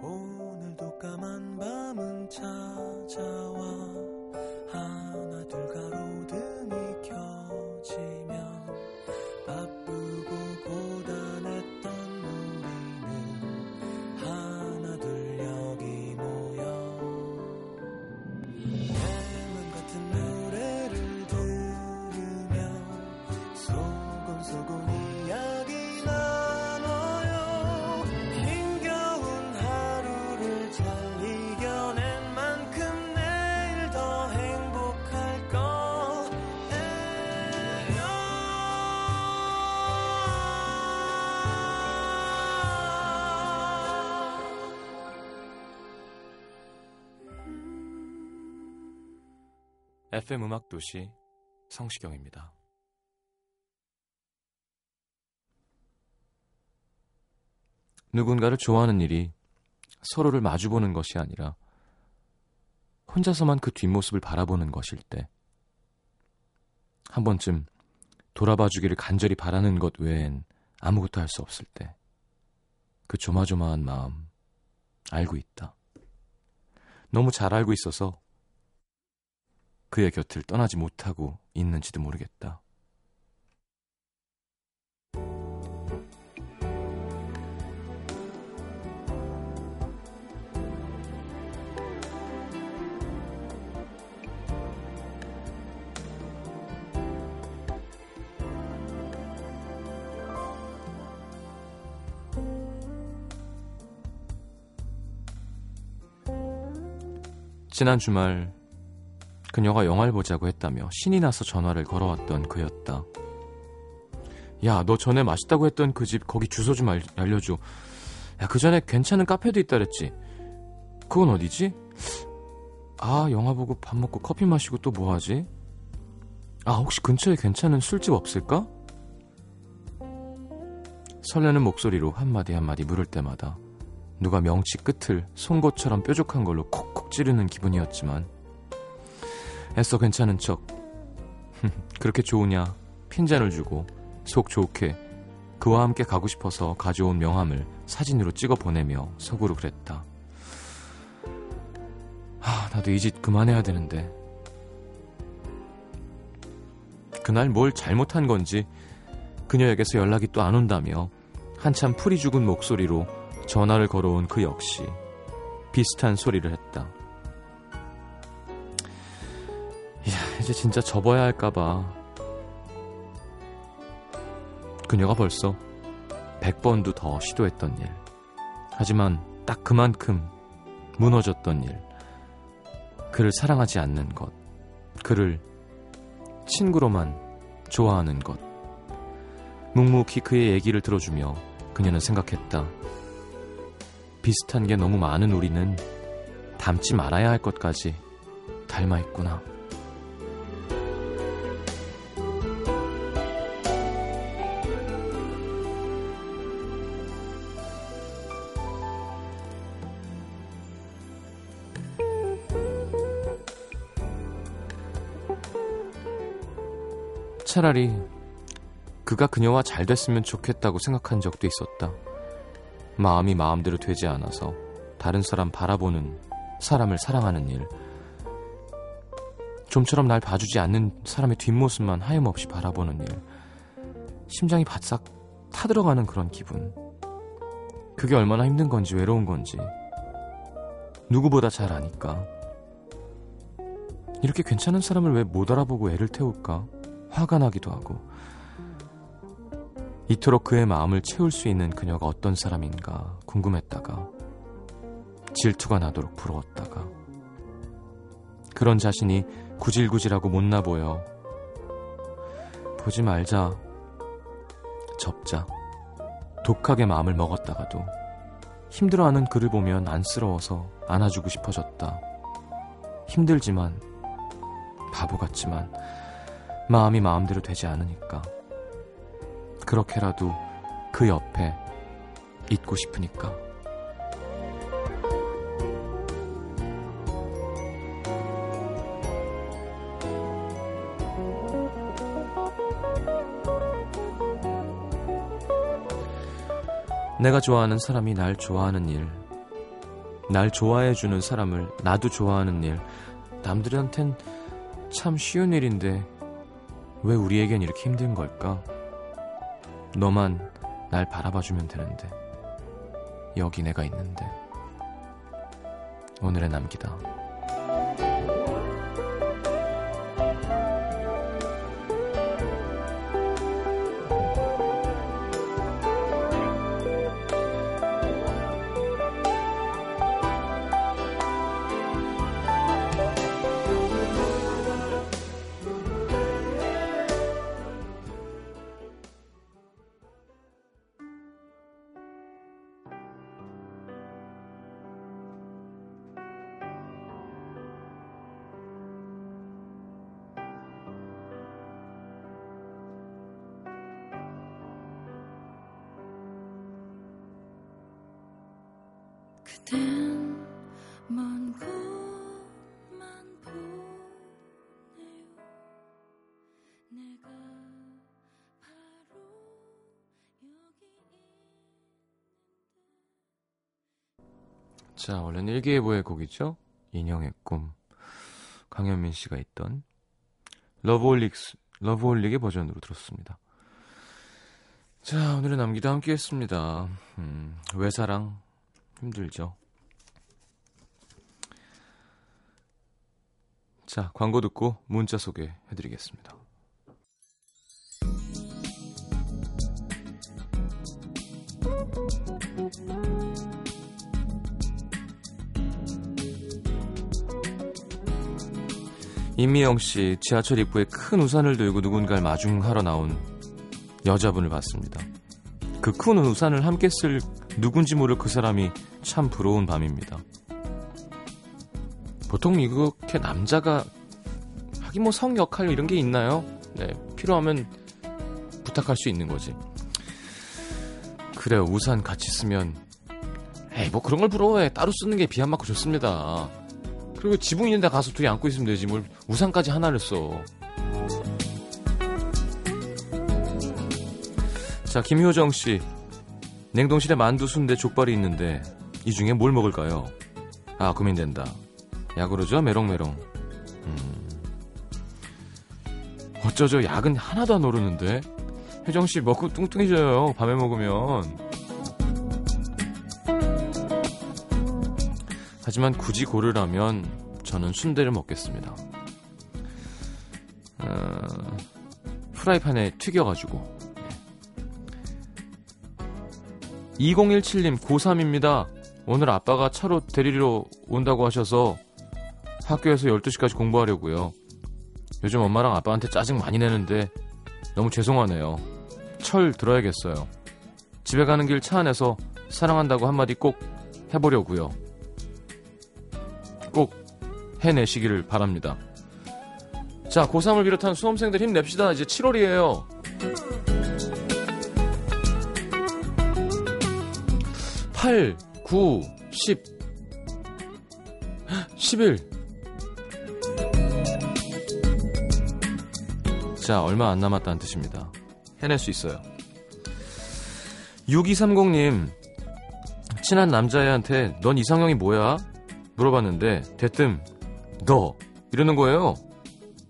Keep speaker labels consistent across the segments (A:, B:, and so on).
A: 오늘도 까만 밤은 찾아와
B: FM 음악 도시 성시경입니다. 누군가를 좋아하는 일이 서로를 마주보는 것이 아니라 혼자서만 그 뒷모습을 바라보는 것일 때, 한 번쯤 돌아봐 주기를 간절히 바라는 것 외엔 아무것도 할 수 없을 때, 그 조마조마한 마음, 알고 있다. 너무 잘 알고 있어서 그의 곁을 떠나지 못하고 있는지도 모르겠다. 지난 주말 그녀가 영화를 보자고 했다며 신이 나서 전화를 걸어왔던 그였다. 야, 너 전에 맛있다고 했던 그 집 거기 주소 좀 알, 알려줘. 야, 그 전에 괜찮은 카페도 있다 그랬지. 그건 어디지? 아, 영화 보고 밥 먹고 커피 마시고 또 뭐 하지? 아, 혹시 근처에 괜찮은 술집 없을까? 설레는 목소리로 한마디 한마디 물을 때마다 누가 명치 끝을 송곳처럼 뾰족한 걸로 콕콕 찌르는 기분이었지만 애써 괜찮은 척 그렇게 좋으냐 핀잔을 주고 속 좋게 그와 함께 가고 싶어서 가져온 명함을 사진으로 찍어 보내며 속으로 그랬다. 아, 나도 이 짓 그만해야 되는데. 그날 뭘 잘못한 건지 그녀에게서 연락이 또 안 온다며 한참 풀이 죽은 목소리로 전화를 걸어온 그 역시 비슷한 소리를 했다. 이제 진짜 접어야 할까봐. 그녀가 벌써 100번도 더 시도했던 일. 하지만 딱 그만큼 무너졌던 일. 그를 사랑하지 않는 것. 그를 친구로만 좋아하는 것. 묵묵히 그의 얘기를 들어주며 그녀는 생각했다. 비슷한 게 너무 많은 우리는 닮지 말아야 할 것까지 닮아 있구나. 차라리 그가 그녀와 잘 됐으면 좋겠다고 생각한 적도 있었다. 마음이 마음대로 되지 않아서 다른 사람 바라보는 사람을 사랑하는 일. 좀처럼 날 봐주지 않는 사람의 뒷모습만 하염없이 바라보는 일. 심장이 바싹 타들어가는 그런 기분. 그게 얼마나 힘든 건지 외로운 건지 누구보다 잘 아니까. 이렇게 괜찮은 사람을 왜 못 알아보고 애를 태울까? 화가 나기도 하고. 이토록 그의 마음을 채울 수 있는 그녀가 어떤 사람인가 궁금했다가 질투가 나도록 부러웠다가 그런 자신이 구질구질하고 못나 보여. 보지 말자. 접자. 독하게 마음을 먹었다가도 힘들어하는 그를 보면 안쓰러워서 안아주고 싶어졌다. 힘들지만 바보 같지만 마음이 마음대로 되지 않으니까 그렇게라도 그 옆에 있고 싶으니까. 내가 좋아하는 사람이 날 좋아하는 일, 날 좋아해주는 사람을 나도 좋아하는 일. 남들한텐 참 쉬운 일인데 왜 우리에겐 이렇게 힘든 걸까? 너만 날 바라봐주면 되는데 여기 내가 있는데 오늘의 남기다. 자, 원래는 일기예보의 곡이죠. 인형의 꿈. 강현민 씨가 있던 러브홀릭스, 러브홀릭의 버전으로 들었습니다. 자, 오늘의 남기도 함께 했습니다. 음, 외사랑 힘들죠. 자, 광고 듣고 문자 소개해 드리겠습니다. 임미영 씨, 지하철 입구에 큰 우산을 들고 누군가를 마중하러 나온 여자분을 봤습니다. 그 큰 우산을 함께 쓸 누군지 모를 그 사람이 참 부러운 밤입니다. 보통 이렇게 남자가 하긴 뭐 성 역할 이런 게 있나요? 네, 필요하면 부탁할 수 있는 거지. 그래요, 우산 같이 쓰면 에이 뭐 그런 걸 부러워해. 따로 쓰는 게 비안 맞고 좋습니다. 그리고 지붕 있는 데 가서 둘이 안고 있으면 되지 뭘 우산까지 하나를 써. 자, 김효정 씨. 냉동실에 만두, 순대, 족발이 있는데 이 중에 뭘 먹을까요? 아, 고민된다. 야 그러죠? 메롱메롱. 음. 어쩌죠? 약은 하나도 안 오르는데. 혜정 씨 먹고 뚱뚱해져요. 밤에 먹으면. 하지만 굳이 고르라면 저는 순대를 먹겠습니다. 어, 프라이팬에 튀겨가지고. 2017님 고3입니다. 오늘 아빠가 차로 데리러 온다고 하셔서 학교에서 12시까지 공부하려고요. 요즘 엄마랑 아빠한테 짜증 많이 내는데 너무 죄송하네요. 철 들어야겠어요. 집에 가는 길 차 안에서 사랑한다고 한마디 꼭 해보려고요. 꼭 해내시기를 바랍니다. 자, 고3을 비롯한 수험생들 힘냅시다. 이제 7월이에요. 8, 9, 10, 11. 자, 얼마 안 남았다는 뜻입니다. 해낼 수 있어요. 6230님, 친한 남자애한테 넌 이상형이 뭐야? 물어봤는데, 대뜸, 너! 이러는 거예요.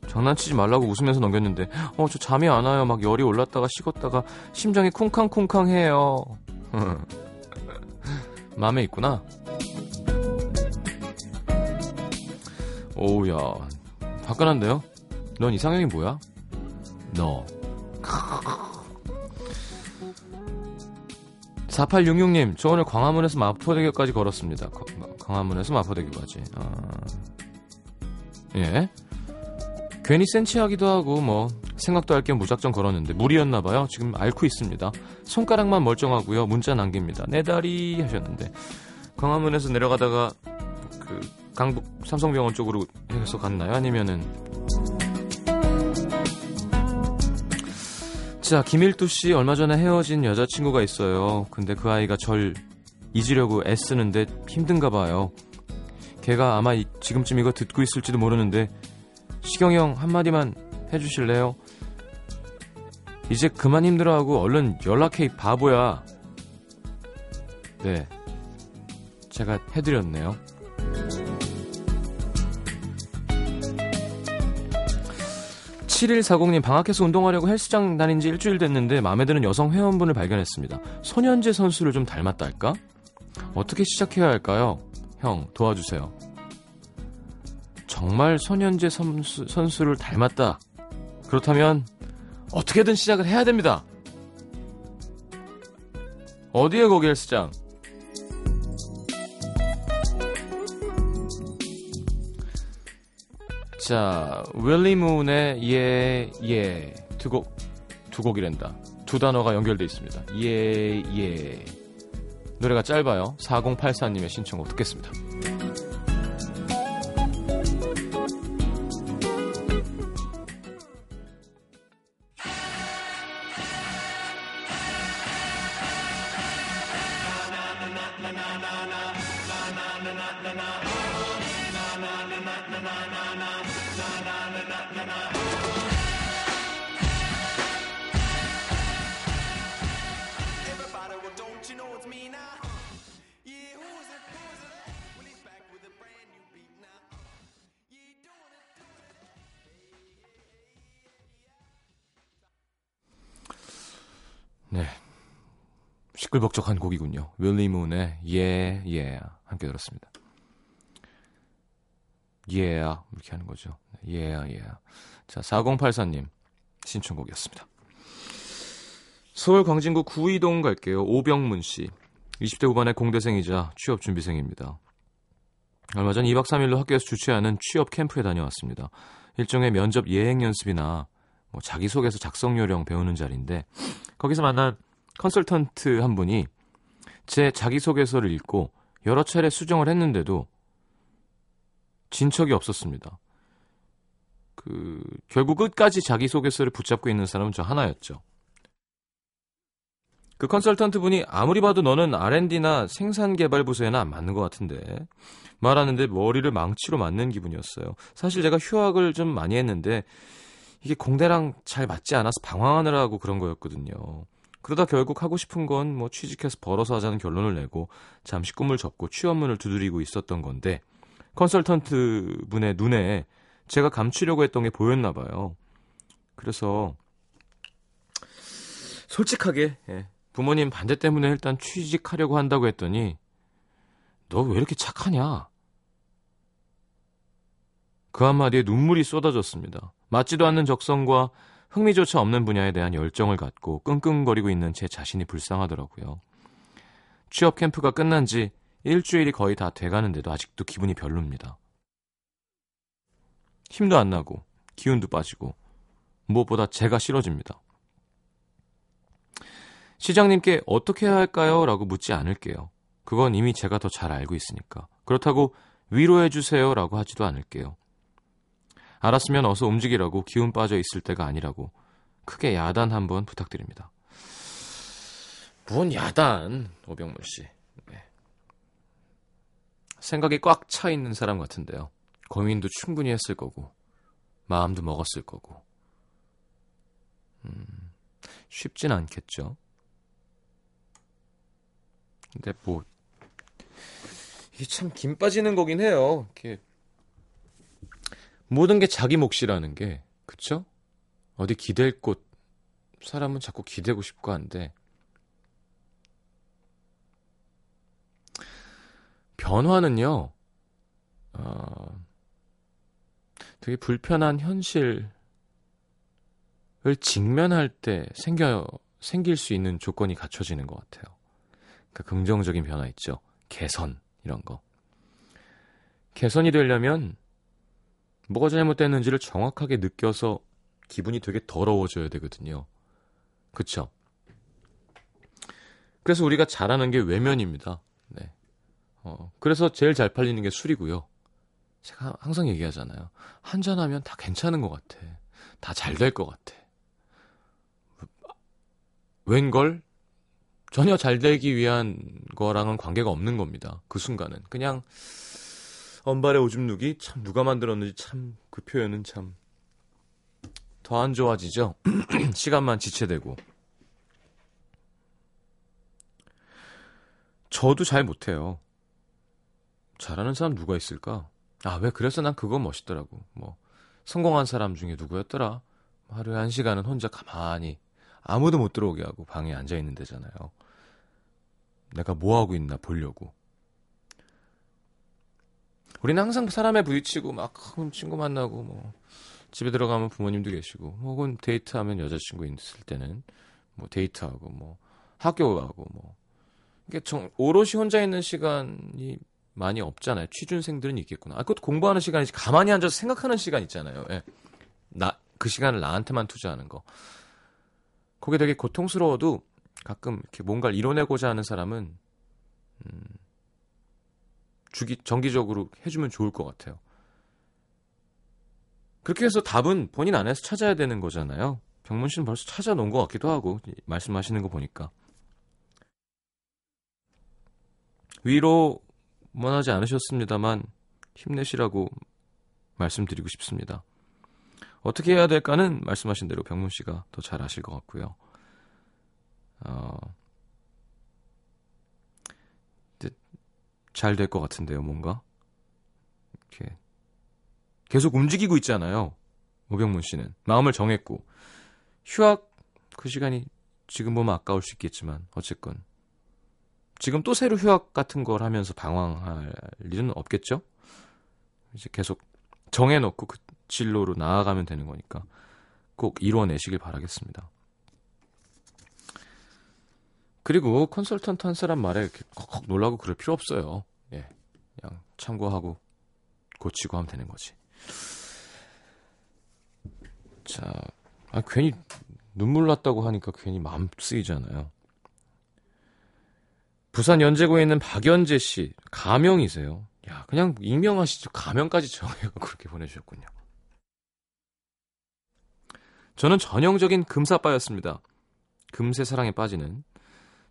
B: 장난치지 말라고 웃으면서 넘겼는데, 어, 저 잠이 안 와요. 막 열이 올랐다가 식었다가 심장이 쿵쾅쿵쾅 해요. 마음에 있구나. 오우야, 화끈한데요? 넌 이상형이 뭐야? 너. 4866님, 저 오늘 광화문에서 마포대교까지 걸었습니다. 거- 광화문에서 마포대교까지. 아... 예. 괜히 센치하기도 하고, 뭐, 생각도 할 겸 무작정 걸었는데, 무리였나 봐요. 지금 앓고 있습니다. 손가락만 멀쩡하고요. 문자 남깁니다. 내 다리 하셨는데, 광화문에서 내려가다가, 그, 강북 삼성병원 쪽으로 해서 갔나요? 아니면은, 자, 김일두 씨 얼마 전에 헤어진 여자친구가 있어요. 근데 그 아이가 절 잊으려고 애쓰는데 힘든가 봐요. 걔가 아마 이- 지금쯤 이거 듣고 있을지도 모르는데 시경이 형 한마디만 해주실래요? 이제 그만 힘들어하고 얼른 연락해 이 바보야. 네. 제가 해드렸네요. 7140님 방학해서 운동하려고 헬스장 다닌 지 일주일 됐는데 마음에 드는 여성 회원분을 발견했습니다. 손현재 선수를 좀 닮았다 할까? 어떻게 시작해야 할까요? 형, 도와주세요. 정말 손현재 선수, 선수를 닮았다. 그렇다면 어떻게든 시작을 해야 됩니다. 어디에 거기 헬스장? 자, 윌리 문의 예, 예. 두 곡, 두 곡이란다. 두 단어가 연결돼 있습니다. 예, 예. 노래가 짧아요. 4084님의 신청곡 듣겠습니다. 시끌벅적한 곡이군요. 윌리 문의 예, 예. 함께 들었습니다. 예, 이렇게 하는 거죠. 예, 예. 자, 4084님 신청곡이었습니다. 서울 광진구 구이동 갈게요. 오병문 씨. 20대 후반의 공대생이자 취업 준비생입니다. 얼마 전 2박 3일로 학교에서 주최하는 취업 캠프에 다녀왔습니다. 일종의 면접 예행 연습이나 뭐 자기소개서 작성 요령 배우는 자리인데 거기서 만난 컨설턴트 한 분이 제 자기소개서를 읽고 여러 차례 수정을 했는데도 진 척이 없었습니다. 그 결국 끝까지 자기소개서를 붙잡고 있는 사람은 저 하나였죠. 그 컨설턴트 분이 아무리 봐도 너는 R&D나 생산개발 부서에는 안 맞는 것 같은데 말하는데 머리를 망치로 맞는 기분이었어요. 사실 제가 휴학을 좀 많이 했는데 이게 공대랑 잘 맞지 않아서 방황하느라고 그런 거였거든요. 그러다 결국 하고 싶은 건 뭐 취직해서 벌어서 하자는 결론을 내고 잠시 꿈을 접고 취업문을 두드리고 있었던 건데 컨설턴트 분의 눈에 제가 감추려고 했던 게 보였나 봐요. 그래서 솔직하게 예, 부모님 반대 때문에 일단 취직하려고 한다고 했더니 너 왜 이렇게 착하냐? 그 한마디에 눈물이 쏟아졌습니다. 맞지도 않는 적성과 흥미조차 없는 분야에 대한 열정을 갖고 끙끙거리고 있는 제 자신이 불쌍하더라고요. 취업 캠프가 끝난 지 일주일이 거의 다 돼가는데도 아직도 기분이 별로입니다. 힘도 안 나고 기운도 빠지고 무엇보다 제가 싫어집니다. 시장님께 어떻게 해야 할까요? 라고 묻지 않을게요. 그건 이미 제가 더 잘 알고 있으니까. 그렇다고 위로해 주세요 라고 하지도 않을게요. 알았으면 어서 움직이라고 기운 빠져 있을 때가 아니라고 크게 야단 한번 부탁드립니다. 뭔 야단, 오병문 씨. 네. 생각이 꽉 차 있는 사람 같은데요. 고민도 충분히 했을 거고, 마음도 먹었을 거고. 음, 쉽진 않겠죠. 근데 뭐, 이게 참김 빠지는 거긴 해요. 이렇게 모든 게 자기 몫이라는 게 그쵸? 어디 기댈 곳 사람은 자꾸 기대고 싶고 한데 변화는요 어, 되게 불편한 현실을 직면할 때 생겨 생길 수 있는 조건이 갖춰지는 것 같아요. 그러니까 긍정적인 변화 있죠. 개선 이런 거. 개선이 되려면 뭐가 잘못됐는지를 정확하게 느껴서 기분이 되게 더러워져야 되거든요. 그쵸? 그래서 우리가 잘하는 게 외면입니다. 네. 어, 그래서 제일 잘 팔리는 게 술이고요. 제가 항상 얘기하잖아요. 한잔하면 다 괜찮은 것 같아. 다 잘 될 것 같아. 웬걸? 전혀 잘 되기 위한 거랑은 관계가 없는 겁니다. 그 순간은. 그냥, 언발의 오줌 누기 참 누가 만들었는지 참 그 표현은 참 더 안 좋아지죠. 시간만 지체되고. 저도 잘 못해요. 잘하는 사람 누가 있을까? 아, 왜 그래서 난 그거 멋있더라고. 뭐, 성공한 사람 중에 누구였더라? 하루에 한 시간은 혼자 가만히 아무도 못 들어오게 하고 방에 앉아 있는 데잖아요. 내가 뭐 하고 있나 보려고. 우리는 항상 사람에 부딪히고 막 친구 만나고 뭐 집에 들어가면 부모님도 계시고 혹은 데이트하면 여자친구 있을 때는 뭐 데이트하고 뭐 학교 가고 뭐 이게 정, 오롯이 혼자 있는 시간이 많이 없잖아요. 취준생들은 있겠구나. 아, 그것도 공부하는 시간이지. 가만히 앉아서 생각하는 시간 있잖아요. 예. 나, 그 시간을 나한테만 투자하는 거. 그게 되게 고통스러워도 가끔 이렇게 뭔가를 이뤄내고자 하는 사람은, 음, 주기, 정기적으로 해주면 좋을 것 같아요. 그렇게 해서 답은 본인 안에서 찾아야 되는 거잖아요. 병문 씨는 벌써 찾아놓은 것 같기도 하고, 말씀하시는 거 보니까. 위로 원하지 않으셨습니다만 힘내시라고 말씀드리고 싶습니다. 어떻게 해야 될까는 말씀하신 대로 병문 씨가 더 잘 아실 것 같고요. 어, 잘 될 것 같은데요, 뭔가. 이렇게 계속 움직이고 있잖아요. 오병문 씨는 마음을 정했고 휴학 그 시간이 지금 보면 아까울 수 있겠지만 어쨌건 지금 또 새로 휴학 같은 걸 하면서 방황할 일은 없겠죠? 이제 계속 정해놓고 그 진로로 나아가면 되는 거니까 꼭 이뤄내시길 바라겠습니다. 그리고 컨설턴트 한 사람 말에 이렇게 컥컥 놀라고 그럴 필요 없어요. 예. 그냥 참고하고 고치고 하면 되는 거지. 자, 아, 괜히 눈물 났다고 하니까 괜히 마음 쓰이잖아요. 부산 연제구에 있는 박연재 씨 가명이세요. 야 그냥 익명하시죠. 가명까지 정해서 그렇게 보내주셨군요. 저는 전형적인 금사빠였습니다. 금세 사랑에 빠지는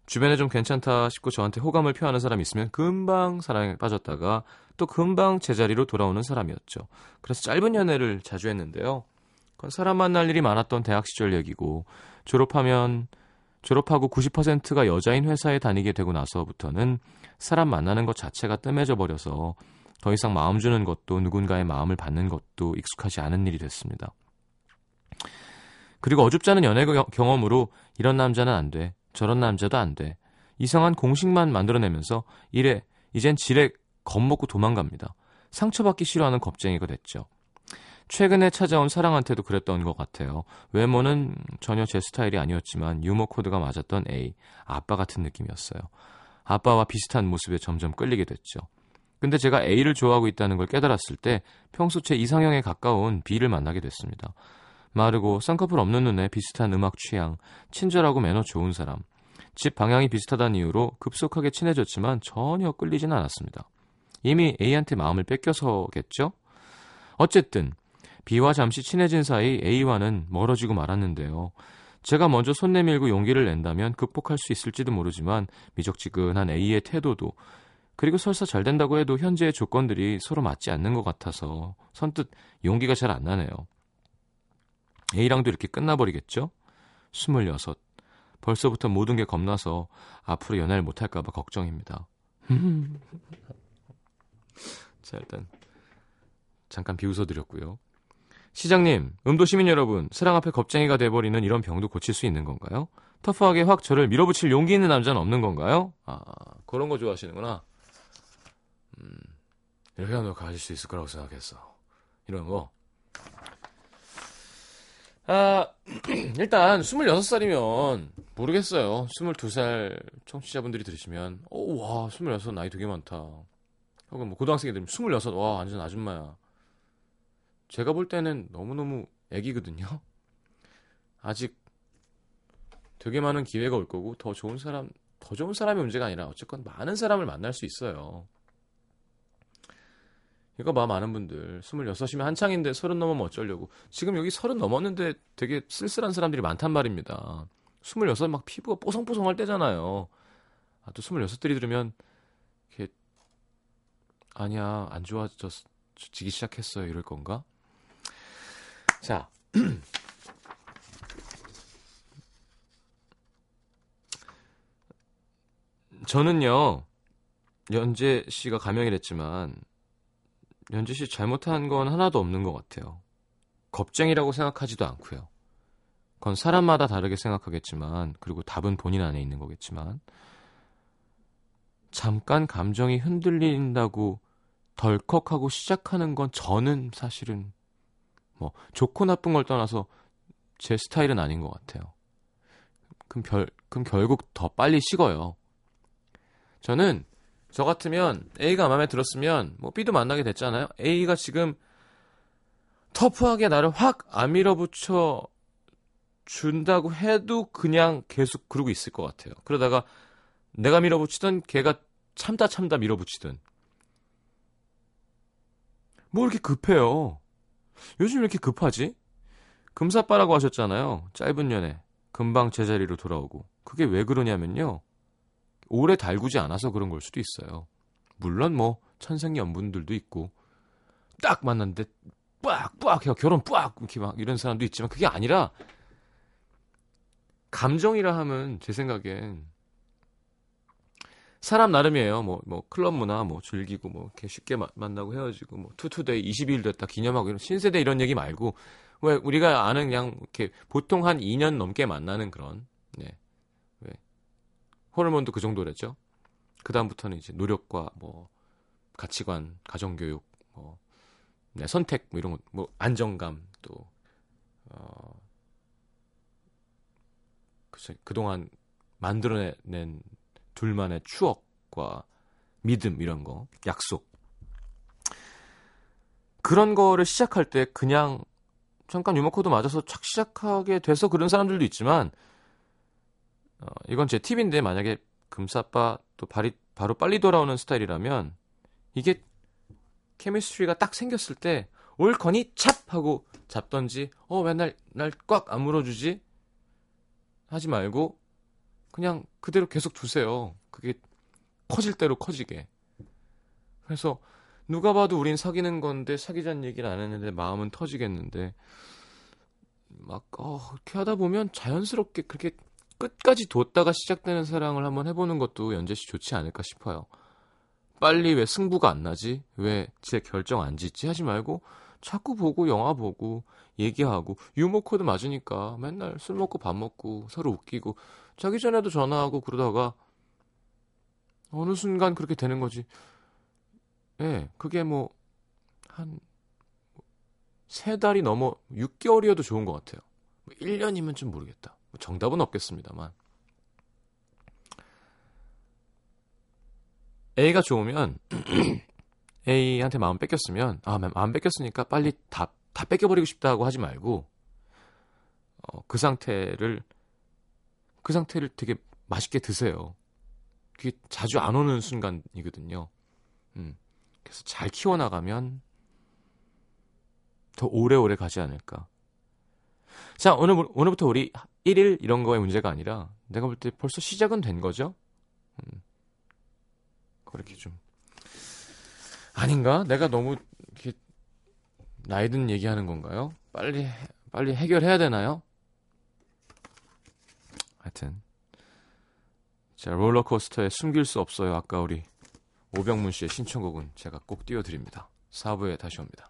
B: 주변에 좀 괜찮다 싶고 저한테 호감을 표하는 사람이 있으면 금방 사랑에 빠졌다가 또 금방 제자리로 돌아오는 사람이었죠. 그래서 짧은 연애를 자주 했는데요. 그건 사람 만날 일이 많았던 대학 시절 얘기고 졸업하면 졸업하고 90%가 여자인 회사에 다니게 되고 나서부터는 사람 만나는 것 자체가 뜸해져 버려서 더 이상 마음 주는 것도 누군가의 마음을 받는 것도 익숙하지 않은 일이 됐습니다. 그리고 어줍지 않은 연애 경험으로 이런 남자는 안 돼. 저런 남자도 안 돼. 이상한 공식만 만들어내면서 이래 이젠 지레 겁먹고 도망갑니다. 상처받기 싫어하는 겁쟁이가 됐죠. 최근에 찾아온 사랑한테도 그랬던 것 같아요. 외모는 전혀 제 스타일이 아니었지만 유머 코드가 맞았던 A, 아빠 같은 느낌이었어요. 아빠와 비슷한 모습에 점점 끌리게 됐죠. 근데 제가 A를 좋아하고 있다는 걸 깨달았을 때 평소 제 이상형에 가까운 B를 만나게 됐습니다. 마르고 쌍꺼풀 없는 눈에 비슷한 음악 취향, 친절하고 매너 좋은 사람. 집 방향이 비슷하다는 이유로 급속하게 친해졌지만 전혀 끌리진 않았습니다. 이미 A한테 마음을 뺏겨서겠죠? 어쨌든 B와 잠시 친해진 사이 A와는 멀어지고 말았는데요. 제가 먼저 손 내밀고 용기를 낸다면 극복할 수 있을지도 모르지만 미적지근한 A의 태도도 그리고 설사 잘 된다고 해도 현재의 조건들이 서로 맞지 않는 것 같아서 선뜻 용기가 잘 안 나네요. A랑도 이렇게 끝나버리겠죠? 26. 벌써부터 모든 게 겁나서 앞으로 연애를 못할까봐 걱정입니다. 자, 일단 잠깐 비웃어드렸고요. 시장님, 음도 시민 여러분, 사랑 앞에 겁쟁이가 돼버리는 이런 병도 고칠 수 있는 건가요? 터프하게 확 저를 밀어붙일 용기 있는 남자는 없는 건가요? 아, 그런 거 좋아하시는구나. 음, 이렇게 하면 가질 수 있을 거라고 생각했어. 이런 거. 아, 일단 26살이면 모르겠어요. 22살 청취자분들이 들으시면 오, 와, 26 나이 되게 많다. 혹은 뭐 고등학생이 들으면 26, 와, 완전 아줌마야. 제가 볼 때는 너무너무 애기거든요. 아직 되게 많은 기회가 올 거고 더 좋은 사람, 더 좋은 사람이 문제가 아니라 어쨌건 많은 사람을 만날 수 있어요. 이거 봐 많은 분들. 26이면 한창인데 30 넘으면 어쩌려고. 지금 여기 30 넘었는데 되게 쓸쓸한 사람들이 많단 말입니다. 26 막 피부가 뽀송뽀송할 때잖아요. 아, 또 26들이 들으면 이렇게 아니야 안 좋아졌지기 시작했어요. 이럴 건가? 자. 저는요 연재 씨가 가명이 됐지만 연재 씨 잘못한 건 하나도 없는 것 같아요. 겁쟁이라고 생각하지도 않고요. 그건 사람마다 다르게 생각하겠지만 그리고 답은 본인 안에 있는 거겠지만 잠깐 감정이 흔들린다고 덜컥하고 시작하는 건 저는 사실은 뭐 좋고 나쁜 걸 떠나서 제 스타일은 아닌 것 같아요. 그럼, 별, 그럼 결국 더 빨리 식어요. 저는 저 같으면 A가 마음에 들었으면 뭐 B도 만나게 됐잖아요. A가 지금 터프하게 나를 확 안 밀어붙여 준다고 해도 그냥 계속 그러고 있을 것 같아요. 그러다가 내가 밀어붙이든 걔가 참다 참다 밀어붙이든 뭐 이렇게 급해요. 요즘 왜 이렇게 급하지? 금사빠라고 하셨잖아요. 짧은 년에 금방 제자리로 돌아오고 그게 왜 그러냐면요. 오래 달구지 않아서 그런 걸 수도 있어요. 물론 뭐 천생연분들도 있고 딱 만났는데 빡빡 해요. 결혼 빡 이렇게 막 이런 사람도 있지만 그게 아니라 감정이라 하면 제 생각엔 사람 나름이에요. 뭐, 뭐, 클럽 문화, 뭐, 즐기고, 뭐, 이렇게 쉽게 마- 만나고 헤어지고, 뭐, 투투데이 20일 됐다 기념하고, 이런 신세대 이런 얘기 말고, 왜, 우리가 아는 그냥, 이렇게, 보통 한 2년 넘게 만나는 그런, 호르몬도 그 정도랬죠. 그 다음부터는 이제 노력과, 뭐, 가치관, 가정교육, 뭐, 네, 선택, 뭐, 이런 거, 뭐, 안정감, 또, 어, 그쵸, 그동안 만들어낸 둘만의 추억과 믿음 이런 거, 약속. 그런 거를 시작할 때 그냥 잠깐 유머 코드 맞아서 착 시작하게 돼서 그런 사람들도 있지만 어, 이건 제 팁인데 만약에 금사빠 또 발이 바로 빨리 돌아오는 스타일이라면 이게 케미스트리가 딱 생겼을 때 올거니 찹 하고 잡던지 어 맨날 날 꽉 안 물어주지 하지 말고 그냥 그대로 계속 두세요. 그게 커질 대로 커지게. 그래서 누가 봐도 우린 사귀는 건데 사귀자는 얘기를 안 했는데 마음은 터지겠는데 막 어, 그렇게 하다 보면 자연스럽게 그렇게 끝까지 뒀다가 시작되는 사랑을 한번 해보는 것도 연재 씨 좋지 않을까 싶어요. 빨리 왜 승부가 안 나지? 왜 제 결정 안 짓지? 하지 말고 자꾸 보고 영화 보고 얘기하고 유머 코드 맞으니까 맨날 술 먹고 밥 먹고 서로 웃기고 자기 전에도 전화하고 그러다가 어느 순간 그렇게 되는 거지. 예, 그게 뭐 한 세 달이 넘어 6개월이어도 좋은 것 같아요. 뭐 1년이면 좀 모르겠다. 뭐 정답은 없겠습니다만. A가 좋으면 A한테 마음 뺏겼으면 아 마음 뺏겼으니까 빨리 다, 다 뺏겨버리고 싶다고 하지 말고 어, 그 상태를 그 상태를 되게 맛있게 드세요. 그게 자주 안 오는 순간이거든요. 음, 그래서 잘 키워나가면 더 오래오래 가지 않을까. 자, 오늘, 오늘부터 우리 1일 이런 거의 문제가 아니라 내가 볼 때 벌써 시작은 된 거죠? 음, 그렇게 좀. 아닌가? 내가 너무 이렇게 나이 든 얘기하는 건가요? 빨리, 해- 빨리 해결해야 되나요? 하여튼. 자, 롤러코스터에 숨길 수 없어요. 아까 우리 오병문 씨의 신청곡은 제가 꼭 띄워드립니다. 4부에 다시 옵니다.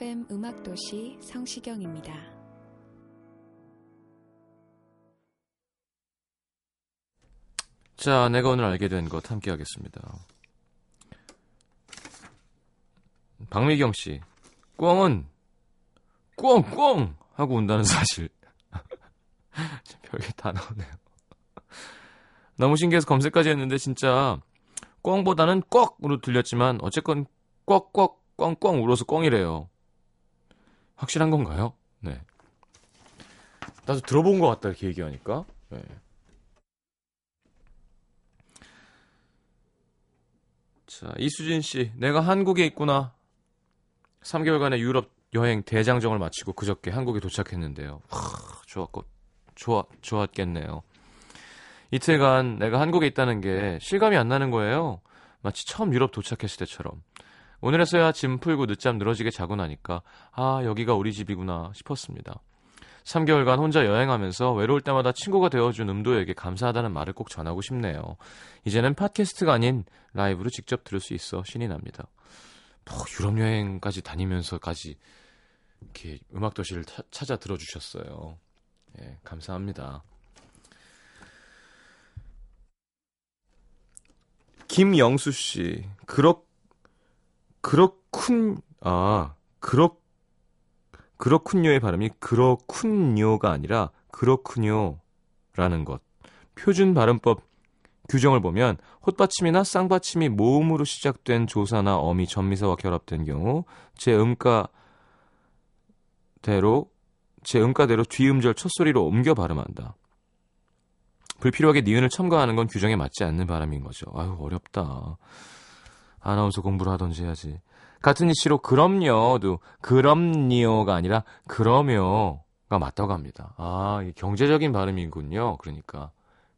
C: FM
D: 음악도시 성시경입니다.
B: 자, 내가 오늘 알게 된 것 함께 하겠습니다. 박미경 씨, 꿩! 꿩! 하고 운다는 사실. 별게 다 나오네요. 너무 신기해서 검색까지 했는데 진짜 꿩보다는 꺽으로 들렸지만 어쨌건 꺽꺽 꿩꿩 울어서 꿩이래요. 확실한 건가요? 네. 나도 들어본 것 같다 이렇게 얘기하니까. 네. 자, 이수진 씨, 내가 한국에 있구나. 3개월간의 유럽 여행 대장정을 마치고 그저께 한국에 도착했는데요. 하, 좋았고, 좋아, 좋았겠네요. 이틀간 내가 한국에 있다는 게 실감이 안 나는 거예요. 마치 처음 유럽 도착했을 때처럼. 오늘에서야 짐 풀고 늦잠 늘어지게 자고 나니까, 아, 여기가 우리 집이구나 싶었습니다. 3개월간 혼자 여행하면서 외로울 때마다 친구가 되어준 음도에게 감사하다는 말을 꼭 전하고 싶네요. 이제는 팟캐스트가 아닌 라이브로 직접 들을 수 있어 신이 납니다. 뭐 유럽 여행까지 다니면서까지 이렇게 음악 도시를 타- 찾아 들어주셨어요. 예, 감사합니다. 김영수 씨, 그렇 그렇군 아 그렇 그렇군요의 발음이 그렇군요가 아니라 그렇군요라는 것. 표준 발음법 규정을 보면 헛받침이나 쌍받침이 모음으로 시작된 조사나 어미 전미사와 결합된 경우 제 음가대로 제 음가대로 뒤음절 첫소리로 옮겨 발음한다. 불필요하게 니은을 첨가하는 건 규정에 맞지 않는 바람인 거죠. 아유 어렵다. 아나운서 공부를 하던지 해야지. 같은 이치로 그럼요도 그럼니요가 아니라 그러며가 맞다고 합니다. 아, 경제적인 발음이군요. 그러니까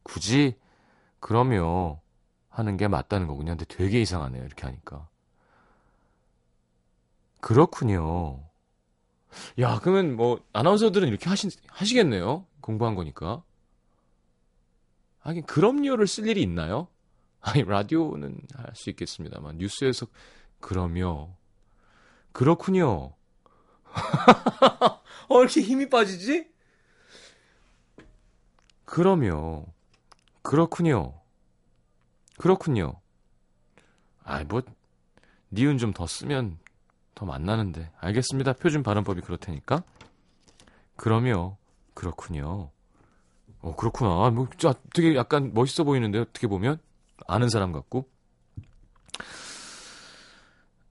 B: 굳이 그러며 하는 게 맞다는 거군요. 근데 되게 이상하네요. 이렇게 하니까. 그렇군요. 야, 그러면 뭐 아나운서들은 이렇게 하시, 하시겠네요. 공부한 거니까. 하긴 그럼요를 쓸 일이 있나요? 아니 라디오는 할 수 있겠습니다만 뉴스에서 그러며 그렇군요. 어 이렇게 힘이 빠지지? 그러며 그렇군요. 그렇군요. 아이 뭐 니은 좀 더 쓰면 더 만나는데 알겠습니다. 표준 발음법이 그렇다니까. 그러며 그렇군요. 어 그렇구나. 뭐 되게 약간 멋있어 보이는데 어떻게 보면 아는 사람 같고.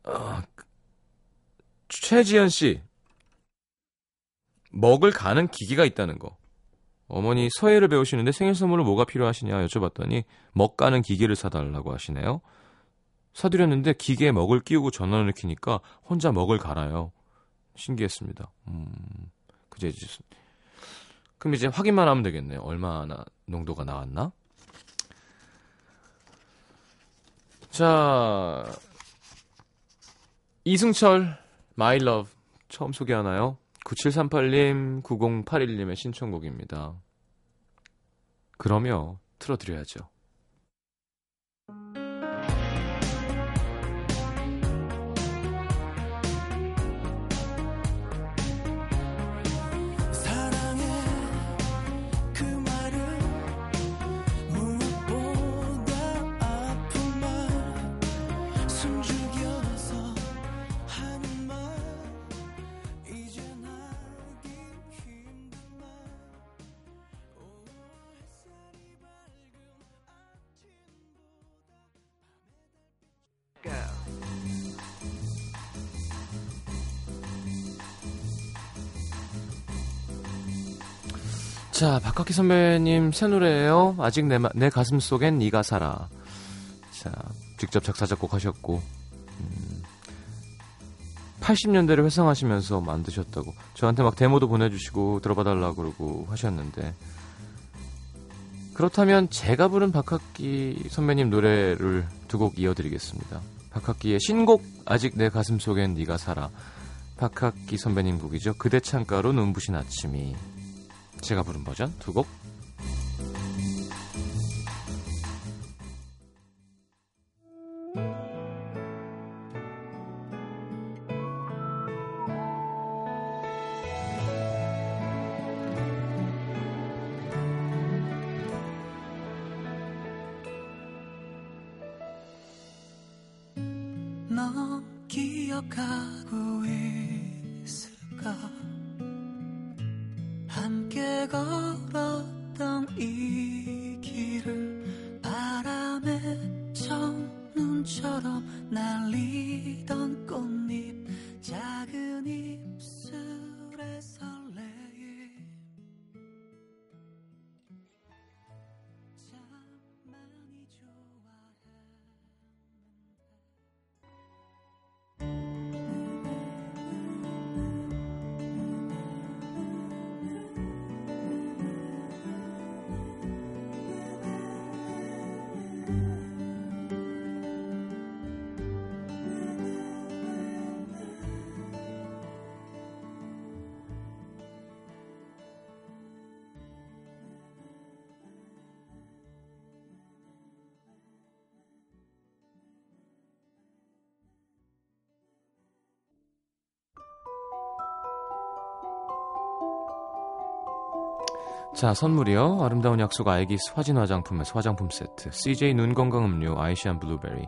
B: 아, 최지연 씨. 먹을 가는 기계가 있다는 거. 어머니 서예를 배우시는데 생일 선물로 뭐가 필요하시냐 여쭤봤더니 먹 가는 기계를 사달라고 하시네요. 사드렸는데 기계에 먹을 끼우고 전원을 켜니까 혼자 먹을 갈아요. 신기했습니다. 음, 그제 그럼 이제 확인만 하면 되겠네요. 얼마나 농도가 나왔나? 자, 이승철, My Love 처음 소개하나요? 9738님, 9081님의 신청곡입니다. 그러며 틀어드려야죠. 자, 박학기 선배님 새 노래예요. 아직 내, 마- 내 가슴 속엔 네가 살아. 자, 직접 작사 작곡하셨고 음, 80년대를 회상하시면서 만드셨다고 저한테 막 데모도 보내주시고 들어봐달라 그러고 하셨는데 그렇다면 제가 부른 박학기 선배님 노래를 두 곡 이어드리겠습니다. 박학기의 신곡 아직 내 가슴 속엔 네가 살아. 박학기 선배님 곡이죠. 그대 창가로 눈부신 아침이. 제가 부른 버전 두 곡. 자, 선물이요. 아름다운 약속 아이기스 화진 화장품에서 화장품 세트. CJ 눈 건강 음료 아이시안 블루베리.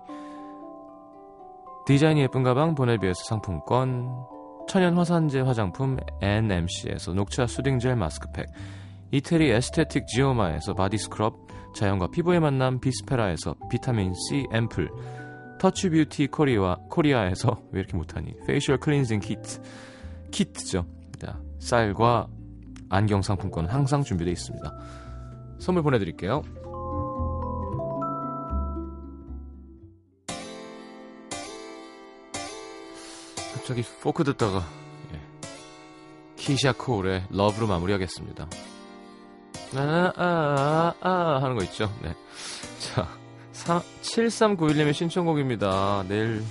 B: 디자인이 예쁜 가방 보네비에서 상품권. 천연 화산재 화장품 NMC에서 녹차 soothing gel 마스크팩. 이태리 에스테틱 지오마에서 body scrub. 자연과 피부의 만남 비스페라에서 비타민 C 앰플. 터치 뷰티 코리아 코리아에서 왜 이렇게 못하니? facial cleansing kit. 키트죠. 자, 쌀과 안경 상품권 항상 준비되어 있습니다. 선물 보내드릴게요. 갑자기 포크 듣다가 예. 키샤 코울의 러브로 마무리하겠습니다. 아아아 아, 아, 하는 거 있죠. 네. 자, 7391님의 신청곡입니다. 내일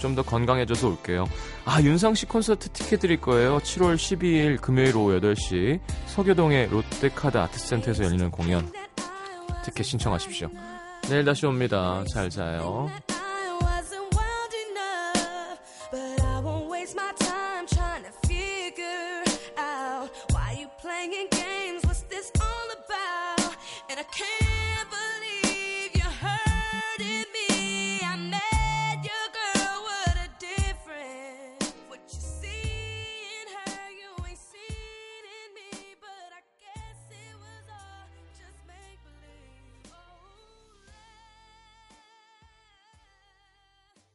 B: 좀 더 건강해져서 올게요. 아, 윤상 씨 콘서트 티켓 드릴 거예요. 7월 12일 금요일 오후 8시 서교동의 롯데카드 아트센터에서 열리는 공연 티켓 신청하십시오. 내일 다시 옵니다. 잘 자요.